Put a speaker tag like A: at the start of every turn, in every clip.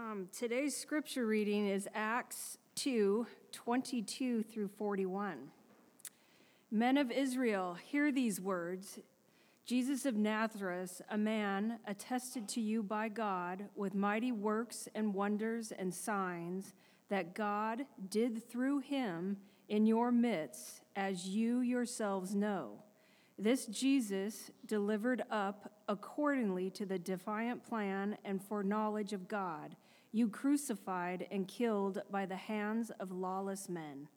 A: Um, today's scripture reading is Acts 2 22 through 41. Men of Israel, hear these words Jesus of Nazareth, a man attested to you by God with mighty works and wonders and signs that God did through him in your midst, as you yourselves know. This Jesus delivered up accordingly to the defiant plan and foreknowledge of God, you crucified and killed by the hands of lawless men.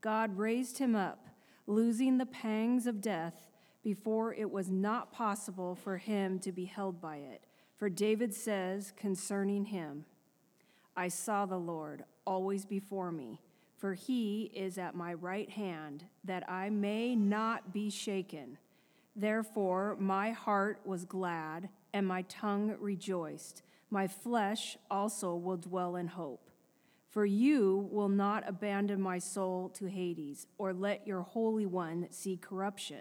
A: God raised him up, losing the pangs of death before it was not possible for him to be held by it. For David says concerning him, I saw the Lord always before me for he is at my right hand, that I may not be shaken. Therefore, my heart was glad, and my tongue rejoiced. My flesh also will dwell in hope. For you will not abandon my soul to Hades, or let your Holy One see corruption.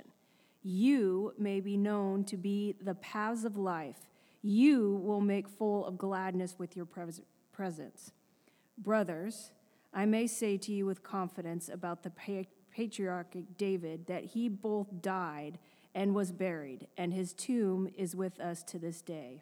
A: You may be known to be the paths of life. You will make full of gladness with your presence. Brothers, I may say to you with confidence about the patriarch David that he both died and was buried, and his tomb is with us to this day.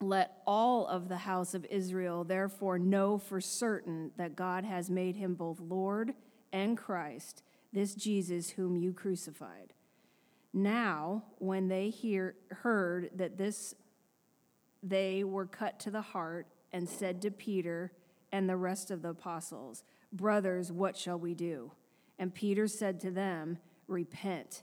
A: Let all of the house of Israel therefore know for certain that God has made him both Lord and Christ, this Jesus whom you crucified. Now, when they hear, heard that this they were cut to the heart and said to Peter and the rest of the apostles, Brothers, what shall we do? And Peter said to them, Repent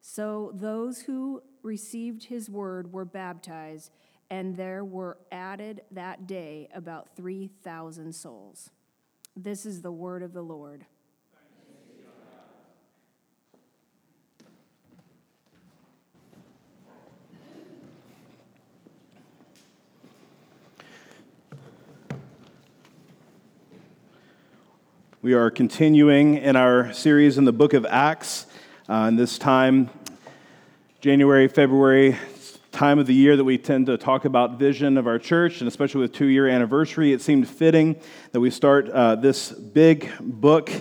A: So those who received his word were baptized, and there were added that day about 3,000 souls. This is the word of the Lord.
B: We are continuing in our series in the book of Acts. Uh, and this time, January, February, time of the year that we tend to talk about vision of our church, and especially with two year anniversary, it seemed fitting that we start uh, this big book uh,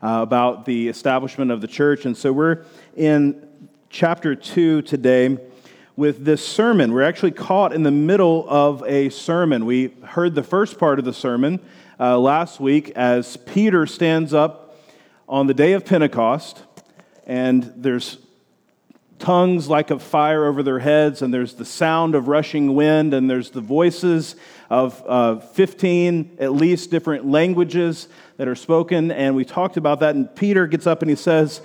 B: about the establishment of the church. And so we're in chapter 2 today with this sermon. We're actually caught in the middle of a sermon. We heard the first part of the sermon uh, last week as Peter stands up on the day of Pentecost, and there's tongues like of fire over their heads, and there's the sound of rushing wind, and there's the voices of uh, 15 at least different languages that are spoken. And we talked about that, and Peter gets up and he says,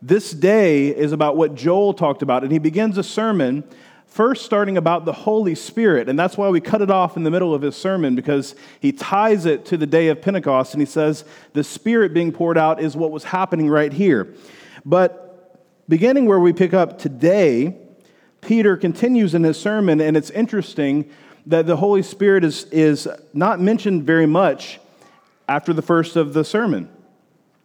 B: This day is about what Joel talked about. And he begins a sermon First, starting about the Holy Spirit, and that's why we cut it off in the middle of his sermon because he ties it to the day of Pentecost and he says the Spirit being poured out is what was happening right here. But beginning where we pick up today, Peter continues in his sermon, and it's interesting that the Holy Spirit is, is not mentioned very much after the first of the sermon.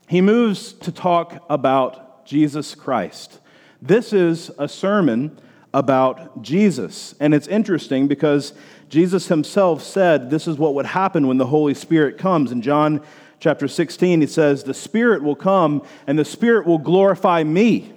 B: He moves to talk about Jesus Christ. This is a sermon about Jesus. And it's interesting because Jesus himself said this is what would happen when the Holy Spirit comes. In John chapter 16, he says, The Spirit will come and the Spirit will glorify me.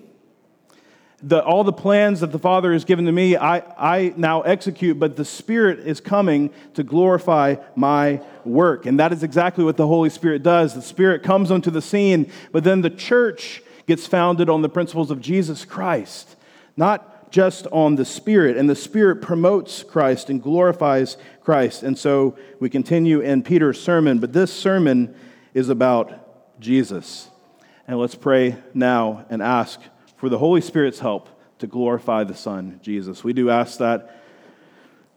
B: The, all the plans that the Father has given to me, I, I now execute, but the Spirit is coming to glorify my work. And that is exactly what the Holy Spirit does. The Spirit comes onto the scene, but then the church gets founded on the principles of Jesus Christ, not just on the Spirit, and the Spirit promotes Christ and glorifies Christ. And so we continue in Peter's sermon, but this sermon is about Jesus. And let's pray now and ask for the Holy Spirit's help to glorify the Son, Jesus. We do ask that,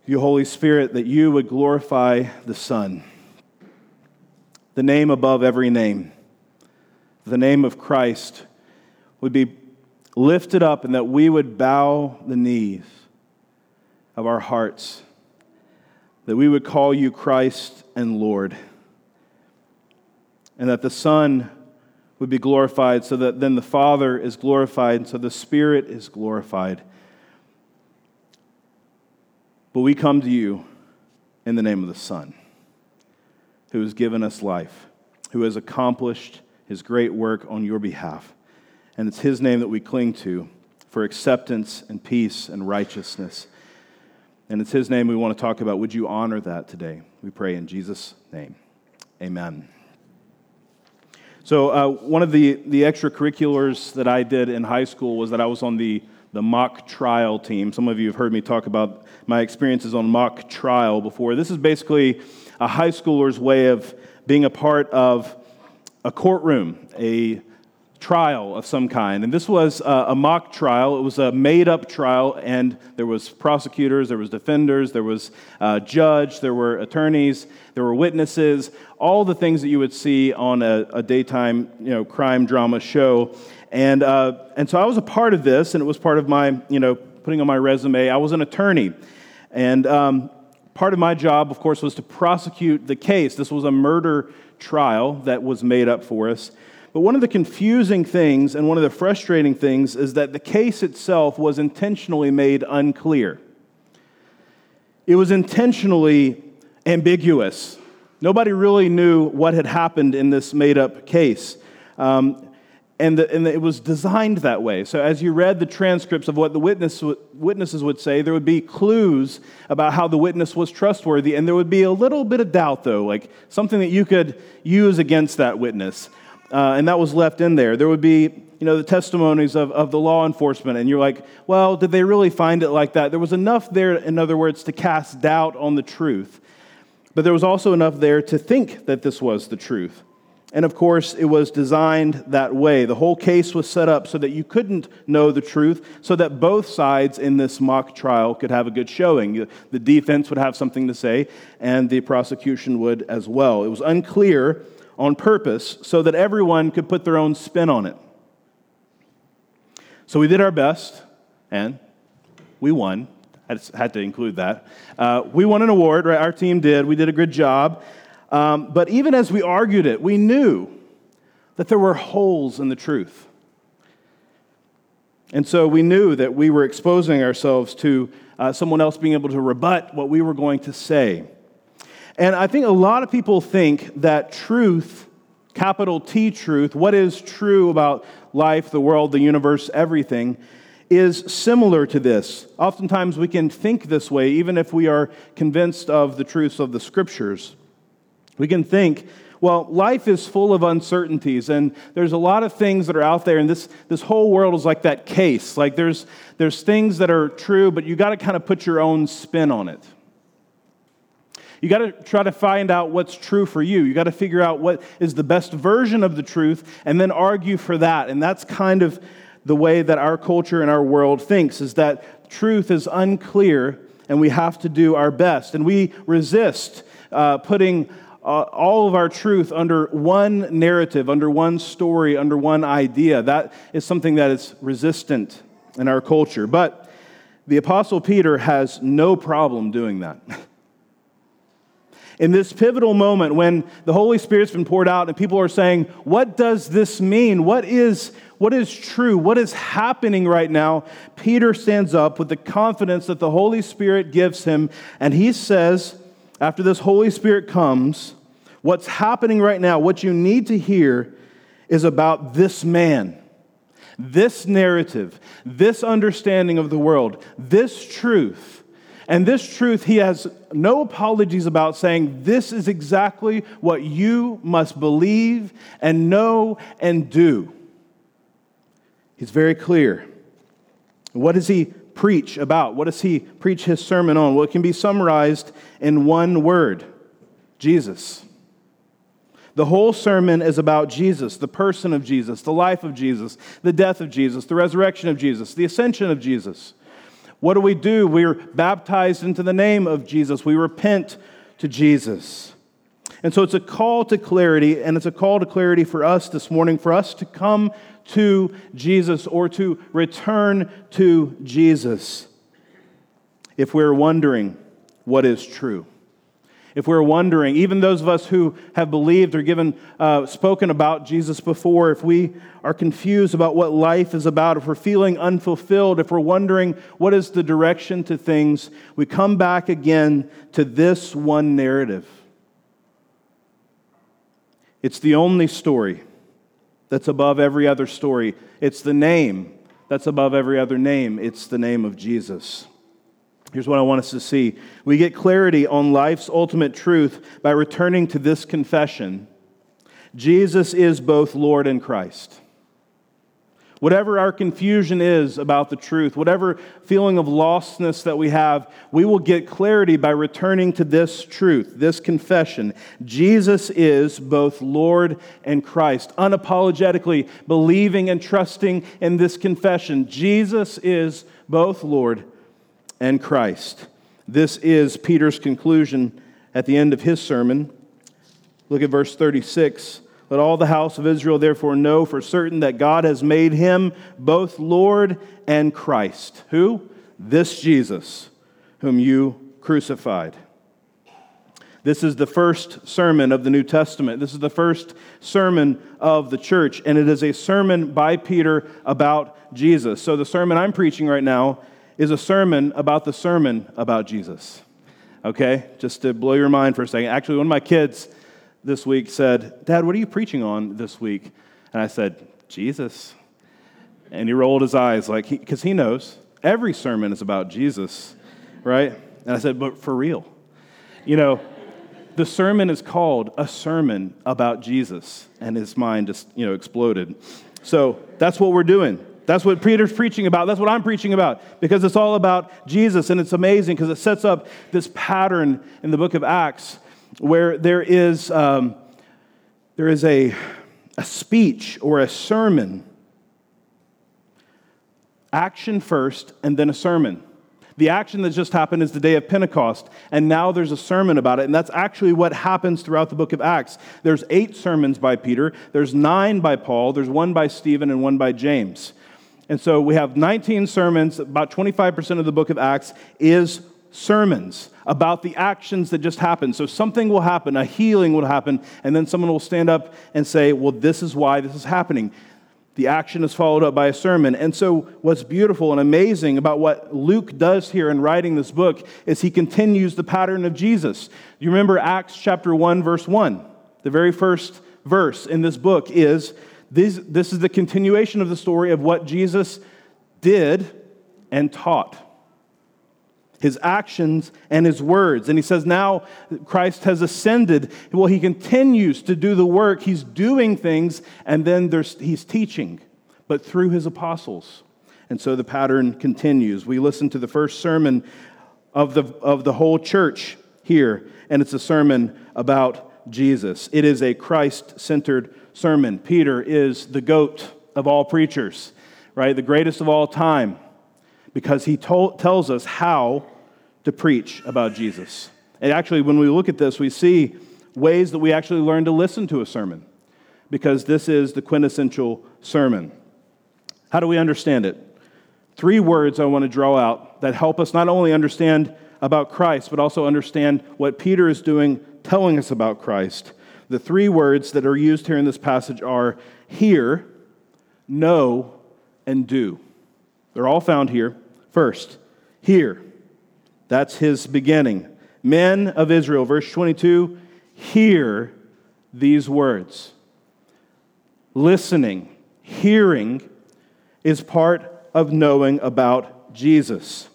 B: you, Holy Spirit, that you would glorify the Son, the name above every name, the name of Christ would be lifted up and that we would bow the knees of our hearts, that we would call you Christ and Lord, and that the Son would be glorified so that then the Father is glorified and so the Spirit is glorified. But we come to you in the name of the Son, who has given us life, who has accomplished his great work on your behalf. And it's His name that we cling to for acceptance and peace and righteousness. And it's His name we want to talk about. Would you honor that today? We pray in Jesus' name. Amen. So, uh, one of the, the extracurriculars that I did in high school was that I was on the, the mock trial team. Some of you have heard me talk about my experiences on mock trial before. This is basically a high schooler's way of being a part of a courtroom, a trial of some kind. And this was a, mock trial. It was a made up trial, and there was prosecutors, there was defenders, there was a judge, there were attorneys, there were witnesses, all the things that you would see on a, a daytime you know, crime drama show. And, uh, and so I was a part of this, and it was part of my, you know, putting on my resume. I was an attorney. And um, part of my job, of course, was to prosecute the case. This was a murder trial that was made up for us. But one of the confusing things and one of the frustrating things is that the case itself was intentionally made unclear. It was intentionally ambiguous. Nobody really knew what had happened in this made up case. Um, and, the, and the, it was designed that way. So, as you read the transcripts of what the witness, witnesses would say, there would be clues about how the witness was trustworthy, and there would be a little bit of doubt, though, like something that you could use against that witness uh, and that was left in there. There would be, you know, the testimonies of, of the law enforcement, and you're like, well, did they really find it like that? There was enough there, in other words, to cast doubt on the truth. But there was also enough there to think that this was the truth. And of course, it was designed that way. The whole case was set up so that you couldn't know the truth, so that both sides in this mock trial could have a good showing. The defense would have something to say, and the prosecution would as well. It was unclear on purpose so that everyone could put their own spin on it. So we did our best, and we won. I had to include that. Uh, we won an award, right? Our team did. We did a good job. Um, but even as we argued it, we knew that there were holes in the truth. And so we knew that we were exposing ourselves to uh, someone else being able to rebut what we were going to say. And I think a lot of people think that truth, capital T truth, what is true about life, the world, the universe, everything, is similar to this. Oftentimes we can think this way, even if we are convinced of the truths of the scriptures. We can think, well, life is full of uncertainties, and there's a lot of things that are out there, and this, this whole world is like that case. Like there's, there's things that are true, but you got to kind of put your own spin on it. You got to try to find out what's true for you. You got to figure out what is the best version of the truth and then argue for that. And that's kind of the way that our culture and our world thinks is that truth is unclear and we have to do our best. And we resist uh, putting uh, all of our truth under one narrative, under one story, under one idea. That is something that is resistant in our culture. But the Apostle Peter has no problem doing that. In this pivotal moment when the Holy Spirit's been poured out and people are saying, What does this mean? What is, what is true? What is happening right now? Peter stands up with the confidence that the Holy Spirit gives him, and he says, after this Holy Spirit comes, what's happening right now, what you need to hear is about this man, this narrative, this understanding of the world, this truth and this truth, he has no apologies about saying, This is exactly what you must believe and know and do. He's very clear. What does he preach about? What does he preach his sermon on? Well, it can be summarized in one word Jesus. The whole sermon is about Jesus, the person of Jesus, the life of Jesus, the death of Jesus, the resurrection of Jesus, the ascension of Jesus. What do we do? We're baptized into the name of Jesus. We repent to Jesus. And so it's a call to clarity, and it's a call to clarity for us this morning, for us to come to Jesus or to return to Jesus if we're wondering what is true if we're wondering, even those of us who have believed or given, uh, spoken about Jesus before, if we are confused about what life is about, if we're feeling unfulfilled, if we're wondering what is the direction to things, we come back again to this one narrative. It's the only story that's above every other story. It's the name that's above every other name. It's the name of Jesus. Here's what I want us to see. We get clarity on life's ultimate truth by returning to this confession Jesus is both Lord and Christ. Whatever our confusion is about the truth, whatever feeling of lostness that we have, we will get clarity by returning to this truth, this confession. Jesus is both Lord and Christ. Unapologetically believing and trusting in this confession. Jesus is both Lord and Christ. This is Peter's conclusion at the end of his sermon. Look at verse 36. Let all the house of Israel therefore know for certain that God has made him both Lord and Christ. Who? This Jesus, whom you crucified. This is the first sermon of the New Testament. This is the first sermon of the church, and it is a sermon by Peter about Jesus. So, the sermon I'm preaching right now is a sermon about the sermon about Jesus. Okay? Just to blow your mind for a second. Actually, one of my kids this week said, Dad, what are you preaching on this week? And I said, Jesus. And he rolled his eyes, like, because he, he knows every sermon is about Jesus, right? And I said, but for real. You know, the sermon is called a sermon about Jesus, and his mind just, you know, exploded. So that's what we're doing. That's what Peter's preaching about. That's what I'm preaching about because it's all about Jesus. And it's amazing because it sets up this pattern in the book of Acts where there is, um, there is a, a speech or a sermon. Action first and then a sermon. The action that just happened is the day of Pentecost, and now there's a sermon about it, and that's actually what happens throughout the book of Acts. There's eight sermons by Peter, there's nine by Paul, there's one by Stephen, and one by James. And so we have 19 sermons, about 25% of the book of Acts is sermons about the actions that just happened. So something will happen, a healing will happen, and then someone will stand up and say, Well, this is why this is happening. The action is followed up by a sermon. And so, what's beautiful and amazing about what Luke does here in writing this book is he continues the pattern of Jesus. You remember Acts chapter 1, verse 1? The very first verse in this book is this, this is the continuation of the story of what Jesus did and taught his actions and his words. And he says now Christ has ascended. Well, he continues to do the work. He's doing things, and then he's teaching, but through his apostles. And so the pattern continues. We listen to the first sermon of the, of the whole church here, and it's a sermon about Jesus. It is a Christ centered sermon. Peter is the goat of all preachers, right? The greatest of all time, because he tells us how to preach about Jesus. And actually, when we look at this, we see ways that we actually learn to listen to a sermon, because this is the quintessential sermon. How do we understand it? Three words I want to draw out that help us not only understand about Christ, but also understand what Peter is doing telling us about Christ. The three words that are used here in this passage are hear, know, and do. They're all found here. First, hear. That's his beginning. Men of Israel, verse 22, hear these words. Listening, hearing is part of knowing about Jesus.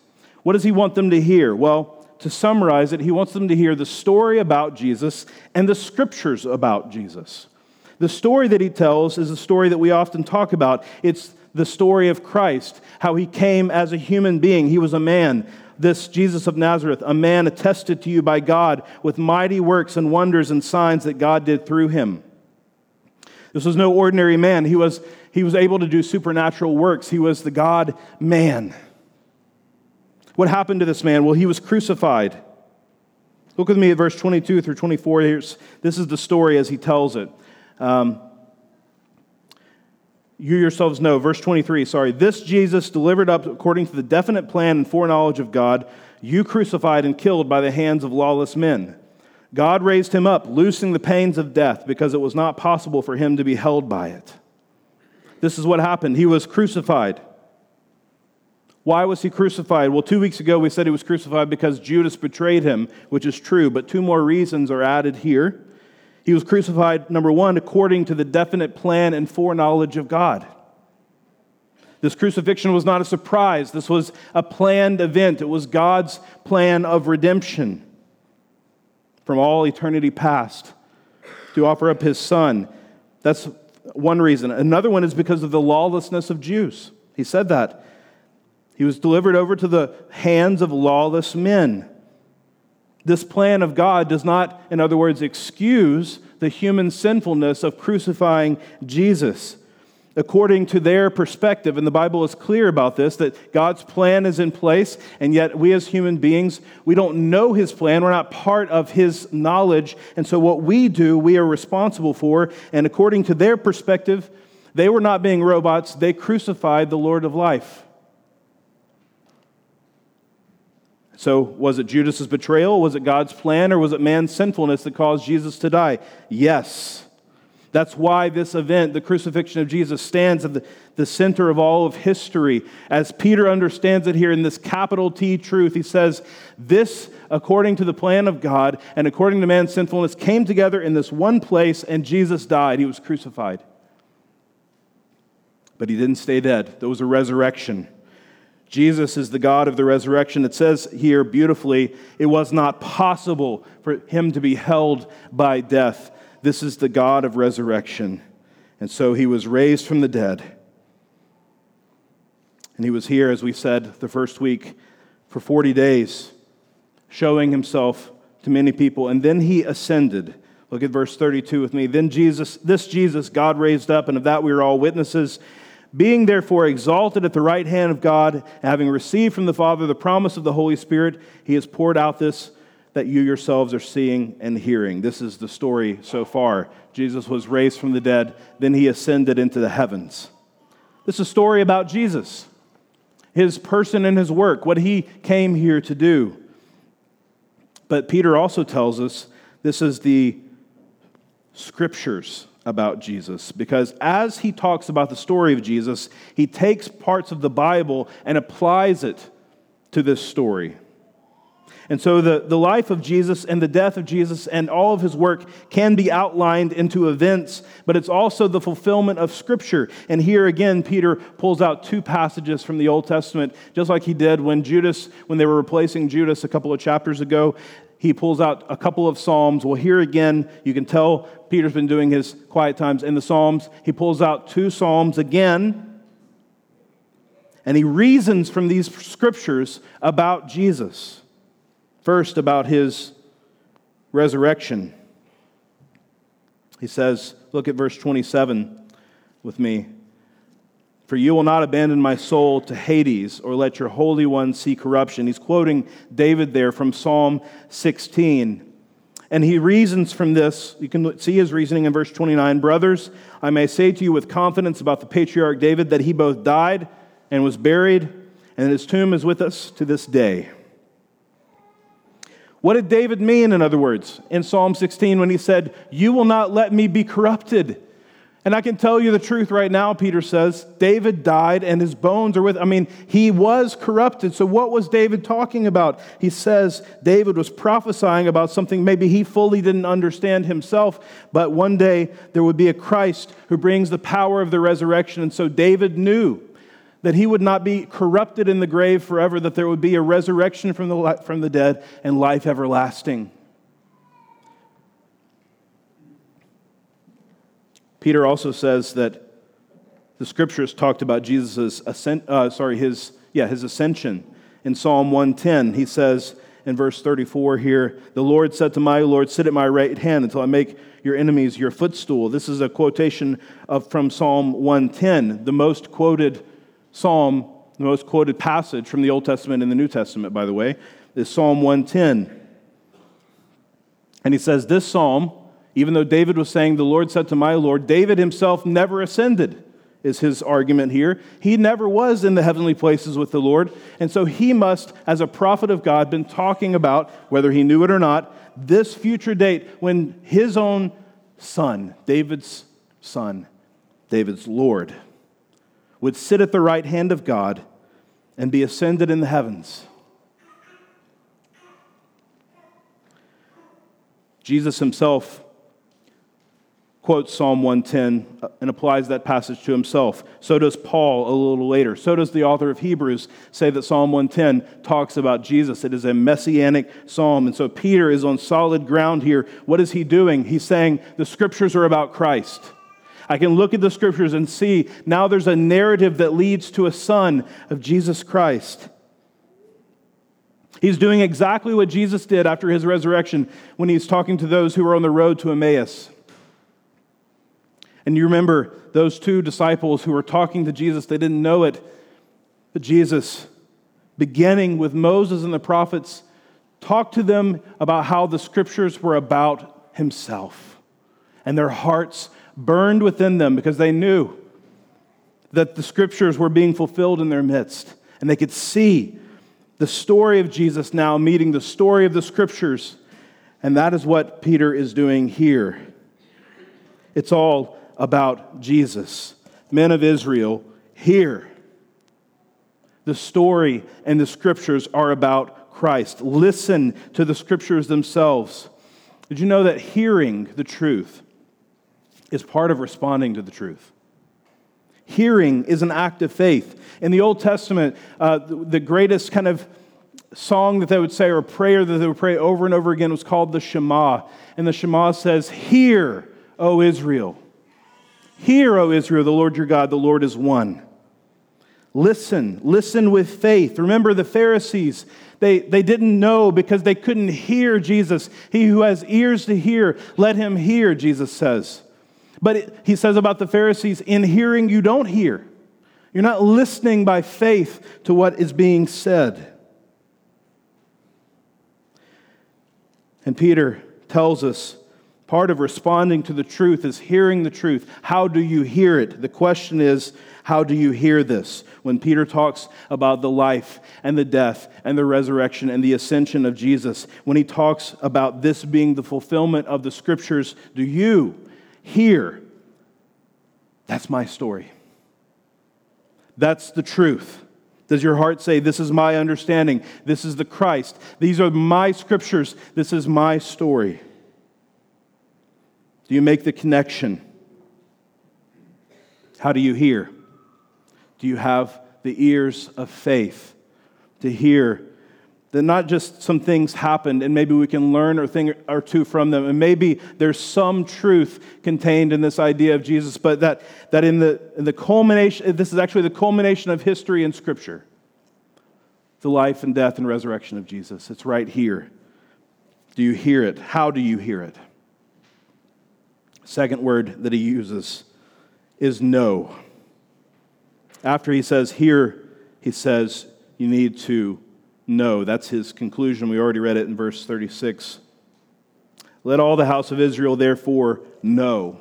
B: What does he want them to hear? Well, to summarize it, he wants them to hear the story about Jesus and the scriptures about Jesus. The story that he tells is a story that we often talk about. It's the story of Christ, how he came as a human being. He was a man, this Jesus of Nazareth, a man attested to you by God with mighty works and wonders and signs that God did through him. This was no ordinary man. He was, he was able to do supernatural works. He was the God man. What happened to this man? Well, he was crucified. Look with me at verse 22 through 24. Here's, this is the story as he tells it. Um, you yourselves know, verse 23, sorry, this Jesus delivered up according to the definite plan and foreknowledge of God, you crucified and killed by the hands of lawless men. God raised him up, loosing the pains of death, because it was not possible for him to be held by it. This is what happened. He was crucified. Why was he crucified? Well, two weeks ago we said he was crucified because Judas betrayed him, which is true, but two more reasons are added here. He was crucified, number one, according to the definite plan and foreknowledge of God. This crucifixion was not a surprise. This was a planned event. It was God's plan of redemption from all eternity past to offer up his son. That's one reason. Another one is because of the lawlessness of Jews. He said that. He was delivered over to the hands of lawless men. This plan of God does not, in other words, excuse the human sinfulness of crucifying Jesus. According to their perspective, and the Bible is clear about this, that God's plan is in place, and yet we as human beings, we don't know His plan. We're not part of His knowledge. And so what we do, we are responsible for. And according to their perspective, they were not being robots, they crucified the Lord of life. So, was it Judas's betrayal? Was it God's plan? Or was it man's sinfulness that caused Jesus to die? Yes. That's why this event, the crucifixion of Jesus, stands at the, the center of all of history. As Peter understands it here in this capital T truth, he says, This, according to the plan of God and according to man's sinfulness, came together in this one place, and Jesus died. He was crucified. But he didn't stay dead, there was a resurrection. Jesus is the God of the resurrection. It says here beautifully, it was not possible for him to be held by death. This is the God of resurrection. And so he was raised from the dead. And he was here, as we said the first week, for 40 days, showing himself to many people. And then he ascended. Look at verse 32 with me. Then Jesus, this Jesus, God raised up, and of that we are all witnesses. Being therefore exalted at the right hand of God, having received from the Father the promise of the Holy Spirit, he has poured out this that you yourselves are seeing and hearing. This is the story so far. Jesus was raised from the dead, then he ascended into the heavens. This is a story about Jesus, his person and his work, what he came here to do. But Peter also tells us this is the scriptures about Jesus because as he talks about the story of Jesus, he takes parts of the Bible and applies it to this story. And so the, the life of Jesus and the death of Jesus and all of his work can be outlined into events, but it's also the fulfillment of Scripture. And here again, Peter pulls out two passages from the Old Testament, just like he did when Judas, when they were replacing Judas a couple of chapters ago he pulls out a couple of Psalms. Well, here again, you can tell Peter's been doing his quiet times in the Psalms. He pulls out two Psalms again, and he reasons from these scriptures about Jesus. First, about his resurrection. He says, look at verse 27 with me. For you will not abandon my soul to Hades or let your Holy One see corruption. He's quoting David there from Psalm 16. And he reasons from this. You can see his reasoning in verse 29. Brothers, I may say to you with confidence about the patriarch David that he both died and was buried, and his tomb is with us to this day. What did David mean, in other words, in Psalm 16 when he said, You will not let me be corrupted? And I can tell you the truth right now, Peter says. David died and his bones are with, I mean, he was corrupted. So what was David talking about? He says David was prophesying about something maybe he fully didn't understand himself, but one day there would be a Christ who brings the power of the resurrection. And so David knew that he would not be corrupted in the grave forever, that there would be a resurrection from the, from the dead and life everlasting. Peter also says that the scriptures talked about Jesus' ascent, uh, sorry, his, yeah, his ascension. In Psalm 110, he says in verse 34 here, The Lord said to my Lord, Sit at my right hand until I make your enemies your footstool. This is a quotation of, from Psalm 110, the most quoted psalm, the most quoted passage from the Old Testament and the New Testament, by the way, is Psalm 110. And he says, This psalm, even though David was saying, The Lord said to my Lord, David himself never ascended, is his argument here. He never was in the heavenly places with the Lord. And so he must, as a prophet of God, been talking about, whether he knew it or not, this future date when his own son, David's son, David's Lord, would sit at the right hand of God and be ascended in the heavens. Jesus himself quotes Psalm 110 uh, and applies that passage to himself. So does Paul a little later. So does the author of Hebrews say that Psalm 110 talks about Jesus. It is a messianic psalm. And so Peter is on solid ground here. What is he doing? He's saying the scriptures are about Christ. I can look at the scriptures and see now there's a narrative that leads to a son of Jesus Christ. He's doing exactly what Jesus did after his resurrection when he's talking to those who were on the road to Emmaus. And you remember those two disciples who were talking to Jesus, they didn't know it, but Jesus, beginning with Moses and the prophets, talked to them about how the scriptures were about himself. And their hearts burned within them because they knew that the scriptures were being fulfilled in their midst. And they could see the story of Jesus now meeting the story of the scriptures. And that is what Peter is doing here. It's all about Jesus. Men of Israel, hear. The story and the scriptures are about Christ. Listen to the scriptures themselves. Did you know that hearing the truth is part of responding to the truth? Hearing is an act of faith. In the Old Testament, uh, the greatest kind of song that they would say or prayer that they would pray over and over again was called the Shema. And the Shema says, Hear, O Israel. Hear, O Israel, the Lord your God, the Lord is one. Listen, listen with faith. Remember the Pharisees, they, they didn't know because they couldn't hear Jesus. He who has ears to hear, let him hear, Jesus says. But he says about the Pharisees, in hearing you don't hear. You're not listening by faith to what is being said. And Peter tells us Part of responding to the truth is hearing the truth. How do you hear it? The question is, how do you hear this? When Peter talks about the life and the death and the resurrection and the ascension of Jesus, when he talks about this being the fulfillment of the scriptures, do you hear? That's my story. That's the truth. Does your heart say, This is my understanding? This is the Christ. These are my scriptures. This is my story? Do you make the connection? How do you hear? Do you have the ears of faith to hear that not just some things happened and maybe we can learn a thing or two from them, and maybe there's some truth contained in this idea of Jesus, but that, that in, the, in the culmination, this is actually the culmination of history and Scripture the life and death and resurrection of Jesus. It's right here. Do you hear it? How do you hear it? Second word that he uses is know. After he says here, he says you need to know. That's his conclusion. We already read it in verse 36. Let all the house of Israel therefore know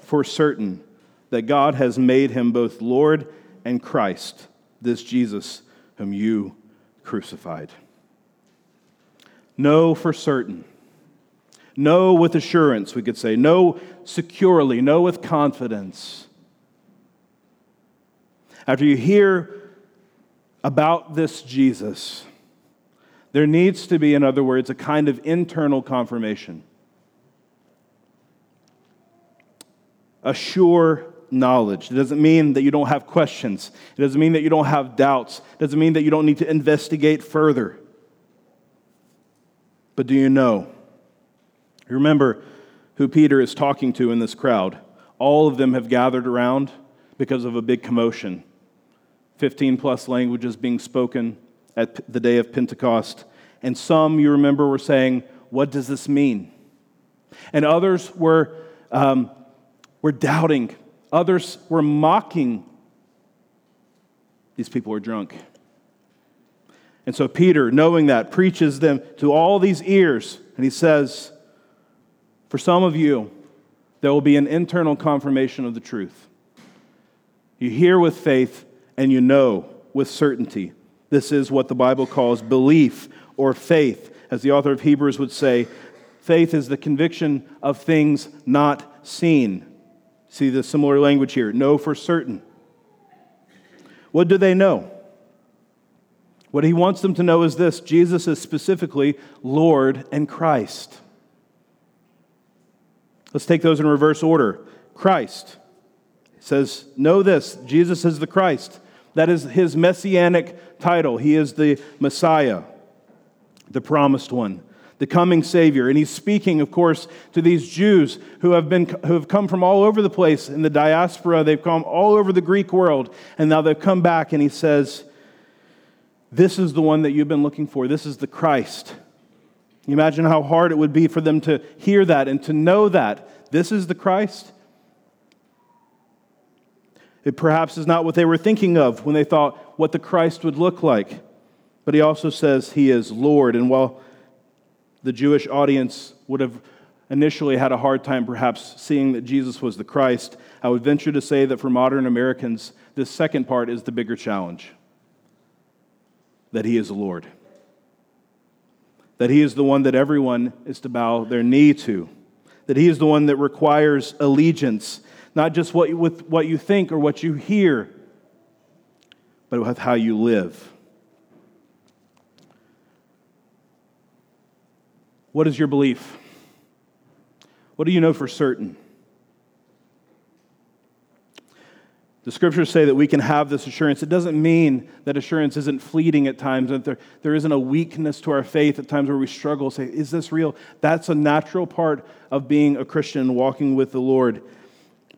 B: for certain that God has made him both Lord and Christ, this Jesus whom you crucified. know for certain. Know with assurance, we could say. Know securely. Know with confidence. After you hear about this Jesus, there needs to be, in other words, a kind of internal confirmation. A sure knowledge. It doesn't mean that you don't have questions. It doesn't mean that you don't have doubts. It doesn't mean that you don't need to investigate further. But do you know? You remember who Peter is talking to in this crowd. All of them have gathered around because of a big commotion. 15 plus languages being spoken at the day of Pentecost. And some, you remember, were saying, What does this mean? And others were, um, were doubting, others were mocking. These people are drunk. And so Peter, knowing that, preaches them to all these ears, and he says, For some of you, there will be an internal confirmation of the truth. You hear with faith, and you know with certainty. This is what the Bible calls belief or faith. As the author of Hebrews would say, faith is the conviction of things not seen. See the similar language here know for certain. What do they know? What he wants them to know is this Jesus is specifically Lord and Christ. Let's take those in reverse order. Christ says, Know this Jesus is the Christ. That is his messianic title. He is the Messiah, the promised one, the coming Savior. And he's speaking, of course, to these Jews who have, been, who have come from all over the place in the diaspora. They've come all over the Greek world, and now they've come back, and he says, This is the one that you've been looking for. This is the Christ. You imagine how hard it would be for them to hear that and to know that. This is the Christ. It perhaps is not what they were thinking of when they thought what the Christ would look like. But he also says he is Lord. And while the Jewish audience would have initially had a hard time perhaps seeing that Jesus was the Christ, I would venture to say that for modern Americans, this second part is the bigger challenge that he is Lord. That he is the one that everyone is to bow their knee to. That he is the one that requires allegiance not just what with what you think or what you hear, but with how you live. What is your belief? What do you know for certain? The scriptures say that we can have this assurance. It doesn't mean that assurance isn't fleeting at times, that there, there isn't a weakness to our faith at times where we struggle, say, Is this real? That's a natural part of being a Christian, walking with the Lord.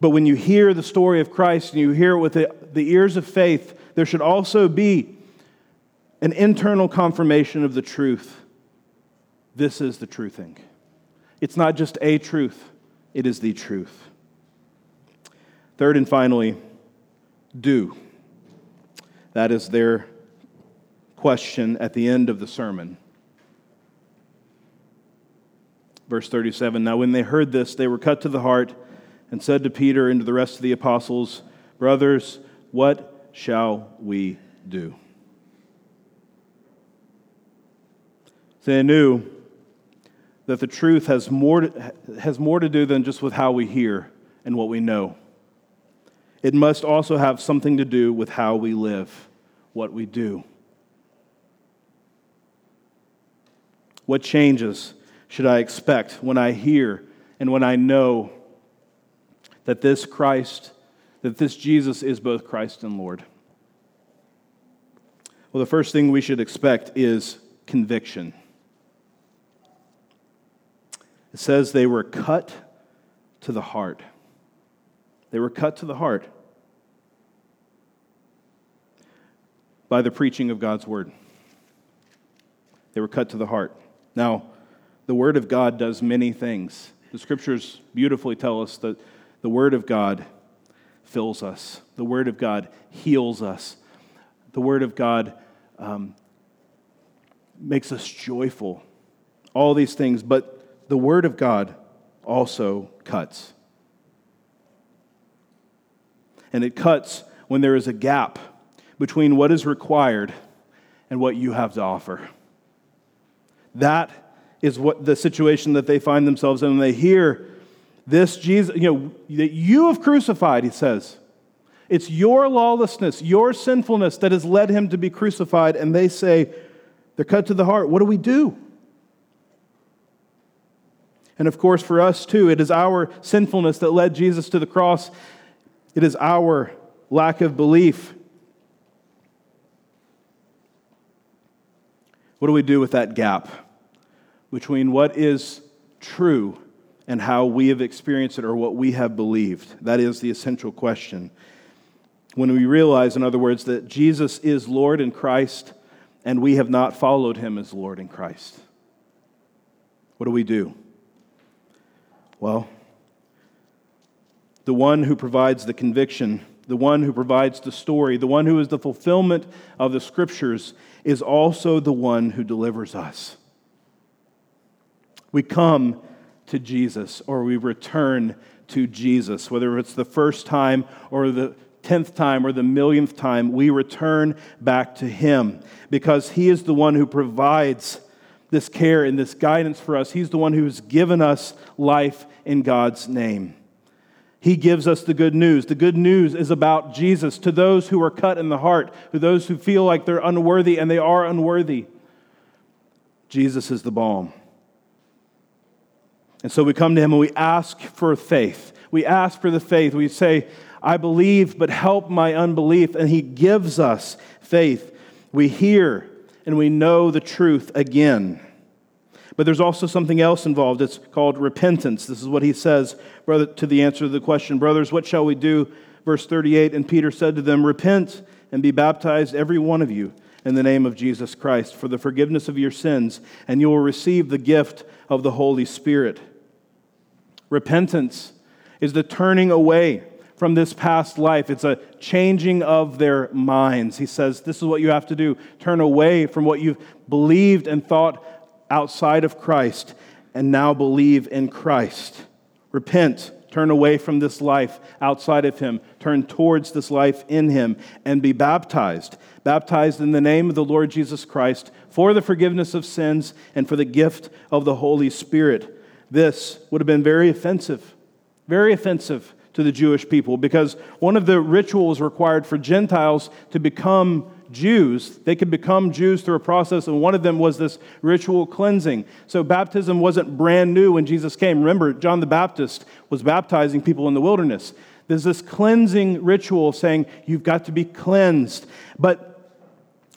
B: But when you hear the story of Christ and you hear it with the, the ears of faith, there should also be an internal confirmation of the truth. This is the true thing. It's not just a truth, it is the truth. Third and finally, do. That is their question at the end of the sermon. Verse 37 Now, when they heard this, they were cut to the heart and said to Peter and to the rest of the apostles, Brothers, what shall we do? They knew that the truth has more, to, has more to do than just with how we hear and what we know. It must also have something to do with how we live, what we do. What changes should I expect when I hear and when I know that this Christ, that this Jesus is both Christ and Lord? Well, the first thing we should expect is conviction. It says they were cut to the heart. They were cut to the heart by the preaching of God's word. They were cut to the heart. Now, the word of God does many things. The scriptures beautifully tell us that the Word of God fills us, the Word of God heals us, the Word of God um, makes us joyful. All these things, but the Word of God also cuts. And it cuts when there is a gap between what is required and what you have to offer. That is what the situation that they find themselves in. When they hear this Jesus, you know, that you have crucified, he says. It's your lawlessness, your sinfulness that has led him to be crucified. And they say, they're cut to the heart. What do we do? And of course, for us too, it is our sinfulness that led Jesus to the cross. It is our lack of belief. What do we do with that gap between what is true and how we have experienced it or what we have believed? That is the essential question. When we realize, in other words, that Jesus is Lord in Christ and we have not followed him as Lord in Christ, what do we do? Well, the one who provides the conviction, the one who provides the story, the one who is the fulfillment of the scriptures, is also the one who delivers us. We come to Jesus or we return to Jesus, whether it's the first time or the tenth time or the millionth time, we return back to Him because He is the one who provides this care and this guidance for us. He's the one who's given us life in God's name. He gives us the good news. The good news is about Jesus to those who are cut in the heart, to those who feel like they're unworthy and they are unworthy. Jesus is the balm. And so we come to him and we ask for faith. We ask for the faith. We say, I believe, but help my unbelief. And he gives us faith. We hear and we know the truth again. But there's also something else involved. It's called repentance. This is what he says brother, to the answer to the question Brothers, what shall we do? Verse 38 And Peter said to them, Repent and be baptized, every one of you, in the name of Jesus Christ, for the forgiveness of your sins, and you will receive the gift of the Holy Spirit. Repentance is the turning away from this past life. It's a changing of their minds. He says, This is what you have to do turn away from what you've believed and thought outside of Christ and now believe in Christ. Repent, turn away from this life outside of Him, turn towards this life in Him, and be baptized. Baptized in the name of the Lord Jesus Christ for the forgiveness of sins and for the gift of the Holy Spirit. This would have been very offensive, very offensive to the Jewish people because one of the rituals required for Gentiles to become Jews, they could become Jews through a process, and one of them was this ritual cleansing. So baptism wasn't brand new when Jesus came. Remember, John the Baptist was baptizing people in the wilderness. There's this cleansing ritual saying you've got to be cleansed. But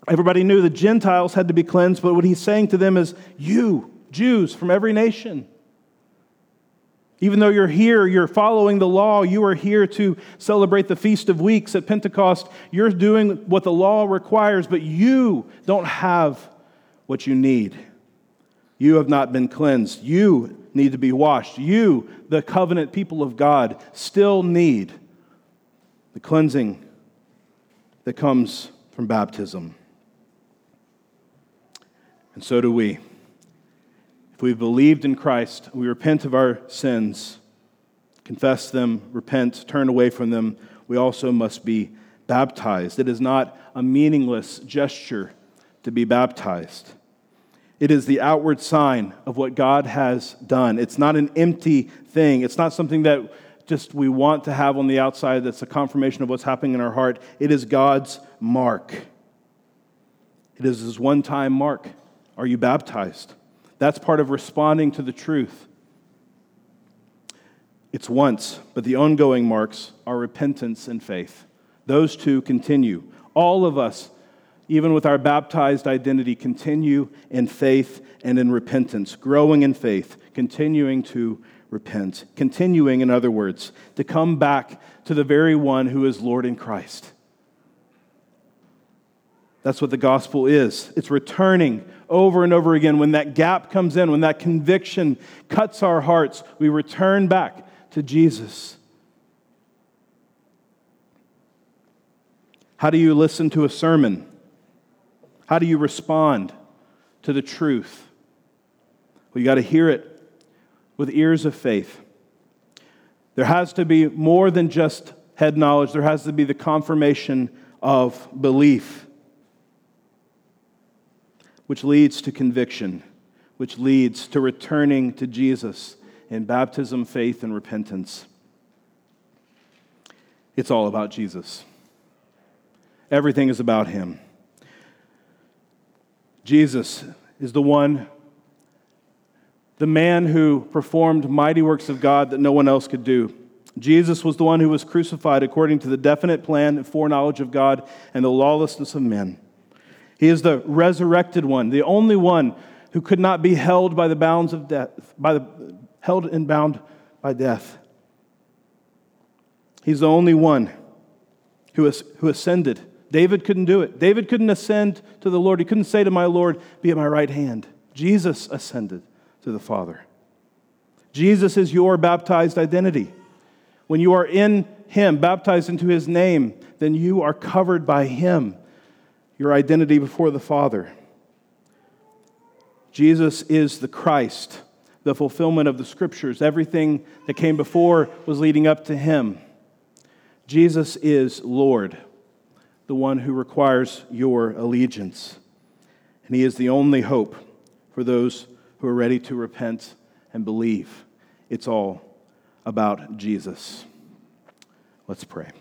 B: everybody knew the Gentiles had to be cleansed, but what he's saying to them is, You, Jews from every nation, even though you're here, you're following the law, you are here to celebrate the Feast of Weeks at Pentecost. You're doing what the law requires, but you don't have what you need. You have not been cleansed. You need to be washed. You, the covenant people of God, still need the cleansing that comes from baptism. And so do we. If we've believed in Christ, we repent of our sins, confess them, repent, turn away from them, we also must be baptized. It is not a meaningless gesture to be baptized. It is the outward sign of what God has done. It's not an empty thing. It's not something that just we want to have on the outside that's a confirmation of what's happening in our heart. It is God's mark. It is his one time mark. Are you baptized? That's part of responding to the truth. It's once, but the ongoing marks are repentance and faith. Those two continue. All of us, even with our baptized identity, continue in faith and in repentance, growing in faith, continuing to repent, continuing, in other words, to come back to the very one who is Lord in Christ. That's what the gospel is. It's returning over and over again. When that gap comes in, when that conviction cuts our hearts, we return back to Jesus. How do you listen to a sermon? How do you respond to the truth? Well, you got to hear it with ears of faith. There has to be more than just head knowledge, there has to be the confirmation of belief which leads to conviction, which leads to returning to Jesus in baptism, faith, and repentance. It's all about Jesus. Everything is about him. Jesus is the one, the man who performed mighty works of God that no one else could do. Jesus was the one who was crucified according to the definite plan and foreknowledge of God and the lawlessness of men. He is the resurrected one, the only one who could not be held by the bounds of death, by the, held and bound by death. He's the only one who, is, who ascended. David couldn't do it. David couldn't ascend to the Lord. He couldn't say to my Lord, Be at my right hand. Jesus ascended to the Father. Jesus is your baptized identity. When you are in Him, baptized into His name, then you are covered by Him, your identity before the Father. Jesus is the Christ, the fulfillment of the Scriptures. Everything that came before was leading up to Him. Jesus is Lord, the one who requires your allegiance. And He is the only hope for those who are ready to repent and believe. It's all about Jesus. Let's pray.